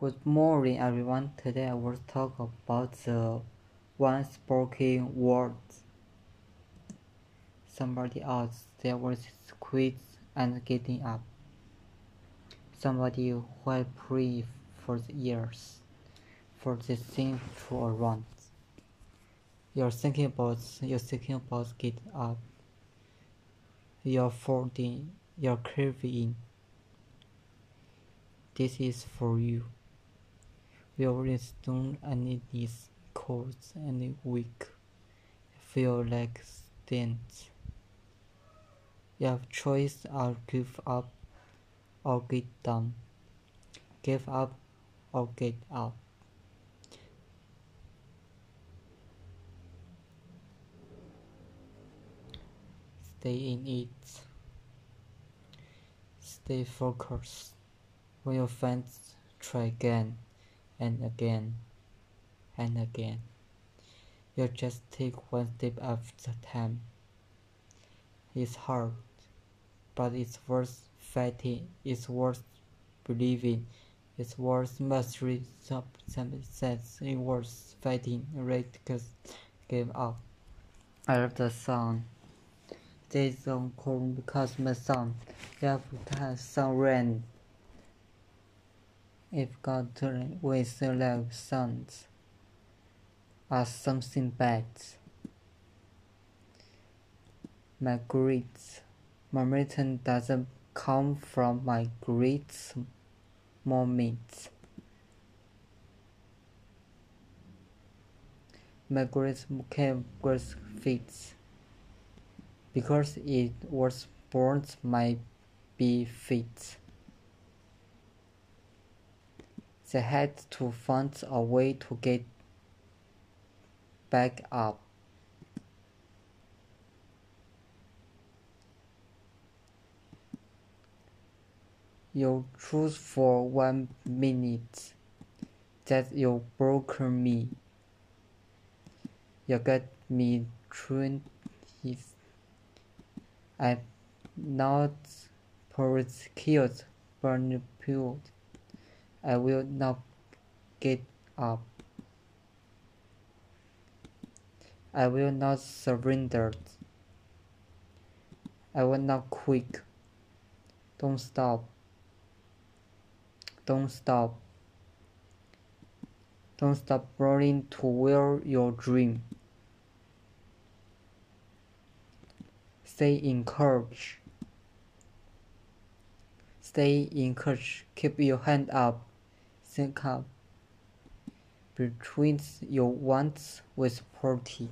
Good morning, everyone. Today I will talk about the one spoken words. Somebody else there was quit and getting up. Somebody who had prayed for the years for this thing to around. You're thinking about you're thinking about getting up. You're folding, you're curving. This is for you. Your stone and knees cold and weak. Feel like stands. You have choice or give up or get down. Give up or get up. Stay in it. Stay focused. When you find try again and again and again. You just take one step at a time. It's hard, but it's worth fighting, it's worth believing, it's worth mastering some sense, it's worth fighting, right? Because give up. I love the song. This song called because my song. You have to have some rain. If God with love sons as something bad. My great momentum doesn't come from my great moments. My great came great feats because it was born my be fit. They had to find a way to get back up. You choose for one minute that you broke me. You got me trained. I'm not persecuted, burned, peeled. I will not get up. I will not surrender. I will not quit. Don't stop. Don't stop. Don't stop running toward your dream. Stay encouraged. Stay encouraged. Keep your hand up think up between your wants with party.